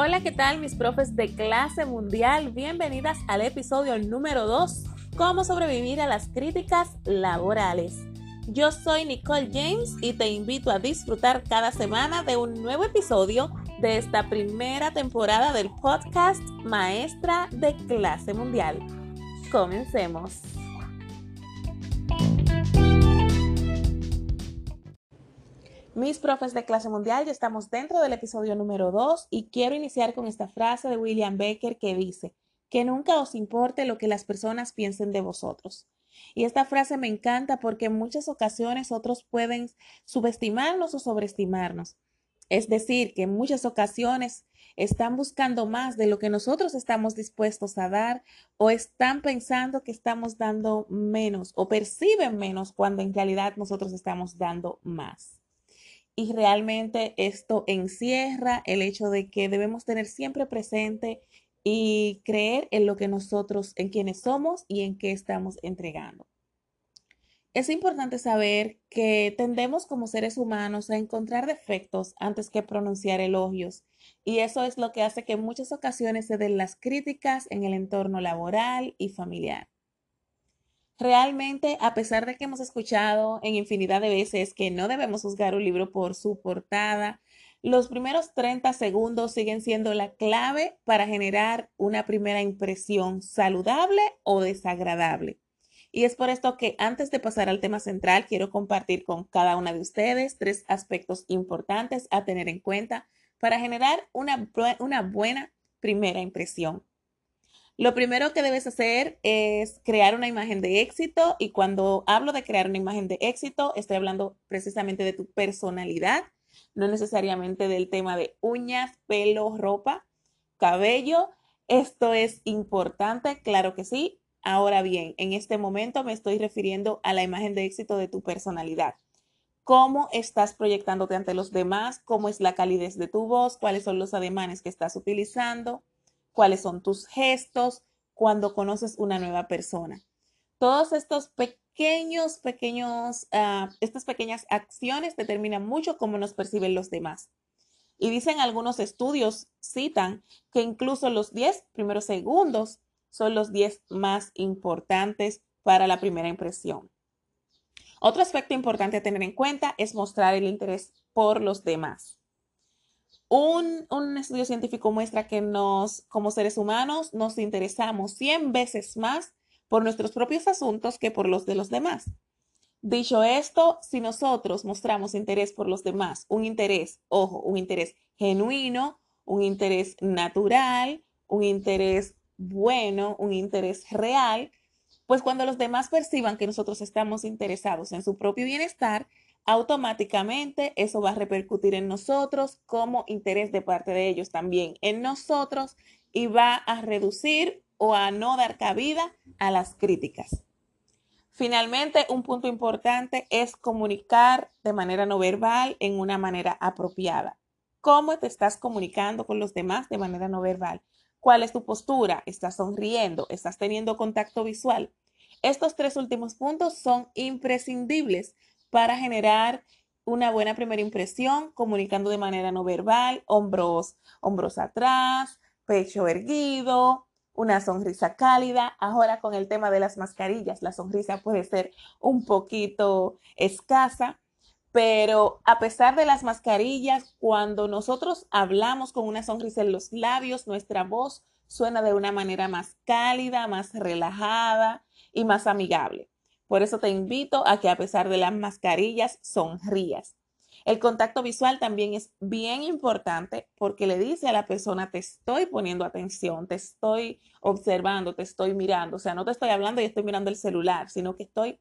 Hola, ¿qué tal mis profes de clase mundial? Bienvenidas al episodio número 2, cómo sobrevivir a las críticas laborales. Yo soy Nicole James y te invito a disfrutar cada semana de un nuevo episodio de esta primera temporada del podcast Maestra de Clase Mundial. Comencemos. Mis profes de clase mundial, ya estamos dentro del episodio número 2 y quiero iniciar con esta frase de William Baker que dice, que nunca os importe lo que las personas piensen de vosotros. Y esta frase me encanta porque en muchas ocasiones otros pueden subestimarnos o sobreestimarnos. Es decir, que en muchas ocasiones están buscando más de lo que nosotros estamos dispuestos a dar o están pensando que estamos dando menos o perciben menos cuando en realidad nosotros estamos dando más y realmente esto encierra el hecho de que debemos tener siempre presente y creer en lo que nosotros, en quienes somos y en qué estamos entregando. Es importante saber que tendemos como seres humanos a encontrar defectos antes que pronunciar elogios y eso es lo que hace que en muchas ocasiones se den las críticas en el entorno laboral y familiar. Realmente, a pesar de que hemos escuchado en infinidad de veces que no debemos juzgar un libro por su portada, los primeros 30 segundos siguen siendo la clave para generar una primera impresión saludable o desagradable. Y es por esto que antes de pasar al tema central, quiero compartir con cada una de ustedes tres aspectos importantes a tener en cuenta para generar una, una buena primera impresión. Lo primero que debes hacer es crear una imagen de éxito y cuando hablo de crear una imagen de éxito, estoy hablando precisamente de tu personalidad, no necesariamente del tema de uñas, pelo, ropa, cabello. Esto es importante, claro que sí. Ahora bien, en este momento me estoy refiriendo a la imagen de éxito de tu personalidad. ¿Cómo estás proyectándote ante los demás? ¿Cómo es la calidez de tu voz? ¿Cuáles son los ademanes que estás utilizando? Cuáles son tus gestos cuando conoces una nueva persona. Todos estos pequeños, pequeños, uh, estas pequeñas acciones determinan mucho cómo nos perciben los demás. Y dicen algunos estudios, citan que incluso los 10 primeros segundos son los 10 más importantes para la primera impresión. Otro aspecto importante a tener en cuenta es mostrar el interés por los demás. Un, estudio científico muestra que nos, como seres humanos, nos interesamos 100 veces más por nuestros propios asuntos que por los de los demás. Dicho esto, si nosotros mostramos interés por los demás, un interés, ojo, un interés genuino, un interés natural, un interés bueno, un interés real, pues cuando los demás perciban que nosotros estamos interesados en su propio bienestar, automáticamente eso va a repercutir en nosotros como interés de parte de ellos también en nosotros y va a reducir o a no dar cabida a las críticas. Finalmente, un punto importante es comunicar de manera no verbal en una manera apropiada. ¿Cómo te estás comunicando con los demás de manera no verbal? ¿Cuál es tu postura? ¿Estás sonriendo? ¿Estás teniendo contacto visual? Estos tres últimos puntos son imprescindibles para generar una buena primera impresión, comunicando de manera no verbal, hombros, hombros atrás, pecho erguido, una sonrisa cálida. Ahora con el tema de las mascarillas, la sonrisa puede ser un poquito escasa, pero a pesar de las mascarillas, cuando nosotros hablamos con una sonrisa en los labios, nuestra voz suena de una manera más cálida, más relajada y más amigable. Por eso te invito a que a pesar de las mascarillas, sonrías. El contacto visual también es bien importante porque le dice a la persona, te estoy poniendo atención, te estoy observando, te estoy mirando. O sea, no te estoy hablando y estoy mirando el celular, sino que estoy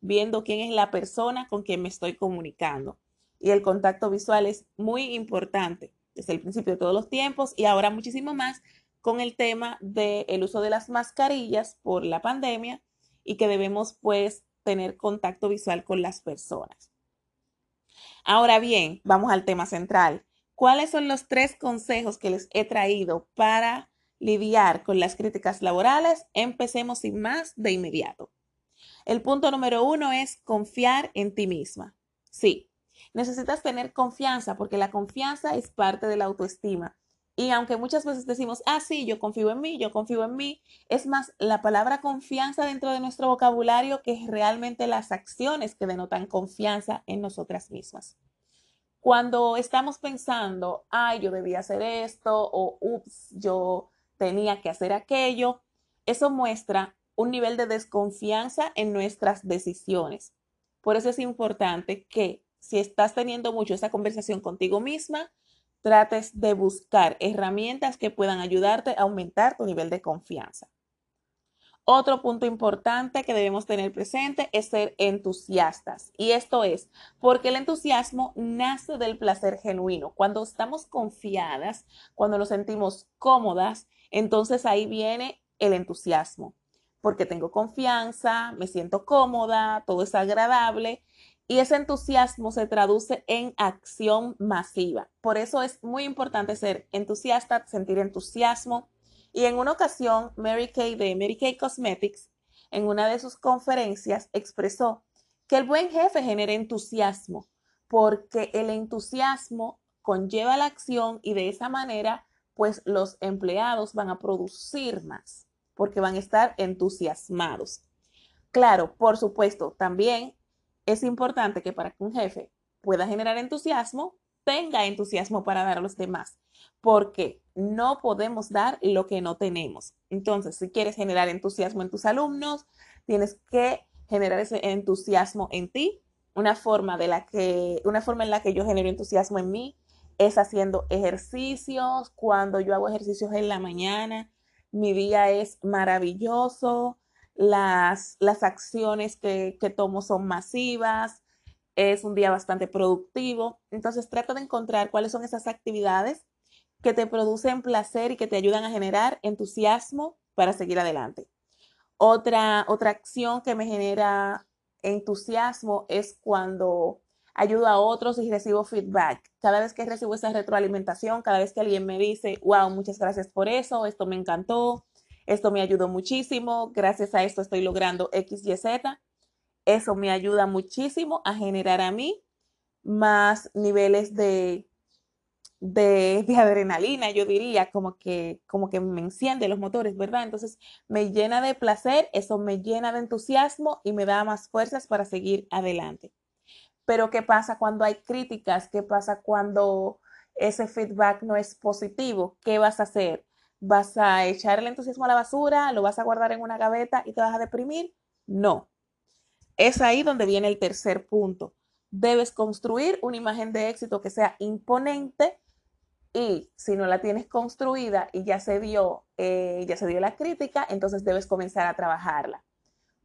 viendo quién es la persona con quien me estoy comunicando. Y el contacto visual es muy importante desde el principio de todos los tiempos y ahora muchísimo más con el tema del uso de las mascarillas por la pandemia y que debemos pues tener contacto visual con las personas. Ahora bien, vamos al tema central. ¿Cuáles son los tres consejos que les he traído para lidiar con las críticas laborales? Empecemos sin más de inmediato. El punto número uno es confiar en ti misma. Sí, necesitas tener confianza porque la confianza es parte de la autoestima Y aunque muchas veces decimos, ah, sí, yo confío en mí, yo confío en mí, es más la palabra confianza dentro de nuestro vocabulario que realmente las acciones que denotan confianza en nosotras mismas. Cuando estamos pensando, ay, yo debía hacer esto o, ups, yo tenía que hacer aquello, eso muestra un nivel de desconfianza en nuestras decisiones. Por eso es importante que si estás teniendo mucho esa conversación contigo misma, trates de buscar herramientas que puedan ayudarte a aumentar tu nivel de confianza. Otro punto importante que debemos tener presente es ser entusiastas. Y esto es porque el entusiasmo nace del placer genuino. Cuando estamos confiadas, cuando nos sentimos cómodas, entonces ahí viene el entusiasmo. Porque tengo confianza, me siento cómoda, todo es agradable y ese entusiasmo se traduce en acción masiva. Por eso es muy importante ser entusiasta, sentir entusiasmo. Y en una ocasión, Mary Kay de Mary Kay Cosmetics, en una de sus conferencias, expresó que el buen jefe genera entusiasmo, porque el entusiasmo conlleva la acción y de esa manera, pues los empleados van a producir más, porque van a estar entusiasmados. Claro, por supuesto, también es importante que para que un jefe pueda generar entusiasmo, tenga entusiasmo para dar a los demás, porque no podemos dar lo que no tenemos. Entonces, si quieres generar entusiasmo en tus alumnos, tienes que generar ese entusiasmo en ti. Una forma de la que una forma en la que yo genero entusiasmo en mí es haciendo ejercicios. Cuando yo hago ejercicios en la mañana, mi día es maravilloso las, las acciones que, que tomo son masivas, es un día bastante productivo. Entonces trata de encontrar cuáles son esas actividades que te producen placer y que te ayudan a generar entusiasmo para seguir adelante. Otra, otra acción que me genera entusiasmo es cuando ayudo a otros y recibo feedback. Cada vez que recibo esa retroalimentación, cada vez que alguien me dice, wow, muchas gracias por eso, esto me encantó, esto me ayudó muchísimo. Gracias a esto estoy logrando X, Y, Z. Eso me ayuda muchísimo a generar a mí más niveles de, de, adrenalina, yo diría, como que, como que me enciende los motores, ¿verdad? Entonces me llena de placer, eso me llena de entusiasmo y me da más fuerzas para seguir adelante. Pero ¿qué pasa cuando hay críticas? ¿Qué pasa cuando ese feedback no es positivo? ¿Qué vas a hacer? ¿Vas a echar el entusiasmo a la basura? ¿Lo vas a guardar en una gaveta y te vas a deprimir? No. Es ahí donde viene el tercer punto. Debes construir una imagen de éxito que sea imponente y si no la tienes construida y ya se dio, eh, ya se dio la crítica, entonces debes comenzar a trabajarla.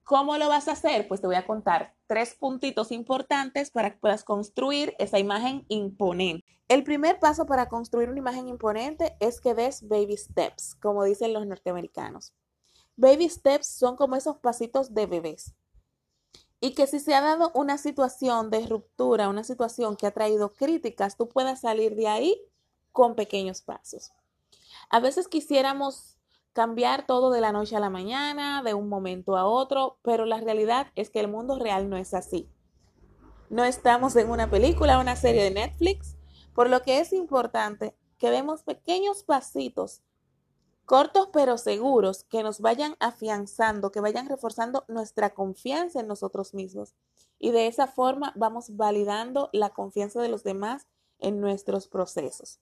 ¿Cómo lo vas a hacer? Pues te voy a contar tres puntitos importantes para que puedas construir esa imagen imponente. El primer paso para construir una imagen imponente es que des baby steps, como dicen los norteamericanos. Baby steps son como esos pasitos de bebés. Y que si se ha dado una situación de ruptura, una situación que ha traído críticas, tú puedas salir de ahí con pequeños pasos. A veces quisiéramos cambiar todo de la noche a la mañana, de un momento a otro, pero la realidad es que el mundo real no es así. No estamos en una película o una serie de Netflix, por lo que es importante que demos pequeños pasitos, cortos pero seguros, que nos vayan afianzando, que vayan reforzando nuestra confianza en nosotros mismos. Y de esa forma vamos validando la confianza de los demás en nuestros procesos.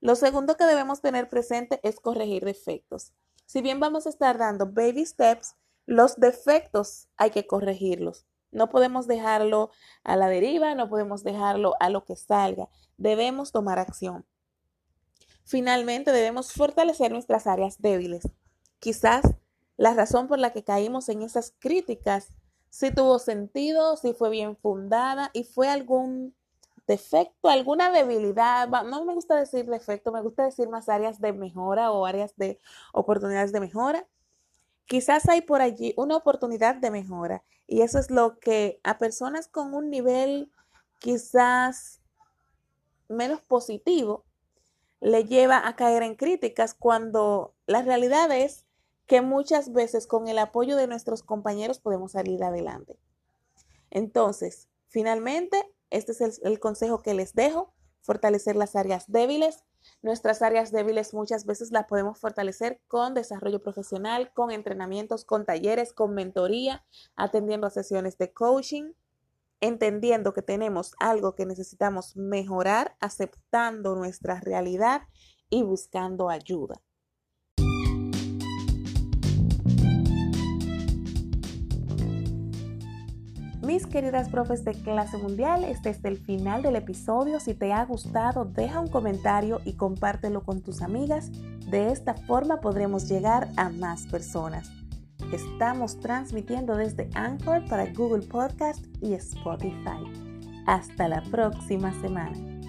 Lo segundo que debemos tener presente es corregir defectos. Si bien vamos a estar dando baby steps, los defectos hay que corregirlos. No podemos dejarlo a la deriva, no podemos dejarlo a lo que salga. Debemos tomar acción. Finalmente, debemos fortalecer nuestras áreas débiles. Quizás la razón por la que caímos en esas críticas si tuvo sentido, si fue bien fundada y fue algún defecto, alguna debilidad, no me gusta decir defecto, me gusta decir más áreas de mejora o áreas de oportunidades de mejora. Quizás hay por allí una oportunidad de mejora y eso es lo que a personas con un nivel quizás menos positivo le lleva a caer en críticas cuando la realidad es que muchas veces con el apoyo de nuestros compañeros podemos salir adelante. Entonces, finalmente, este es el, consejo que les dejo, fortalecer las áreas débiles, Nuestras áreas débiles muchas veces las podemos fortalecer con desarrollo profesional, con entrenamientos, con talleres, con mentoría, atendiendo a sesiones de coaching, entendiendo que tenemos algo que necesitamos mejorar, aceptando nuestra realidad y buscando ayuda. Mis queridas profes de clase mundial, este es el final del episodio. Si te ha gustado, deja un comentario y compártelo con tus amigas. De esta forma podremos llegar a más personas. Estamos transmitiendo desde Anchor para Google Podcast y Spotify. Hasta la próxima semana.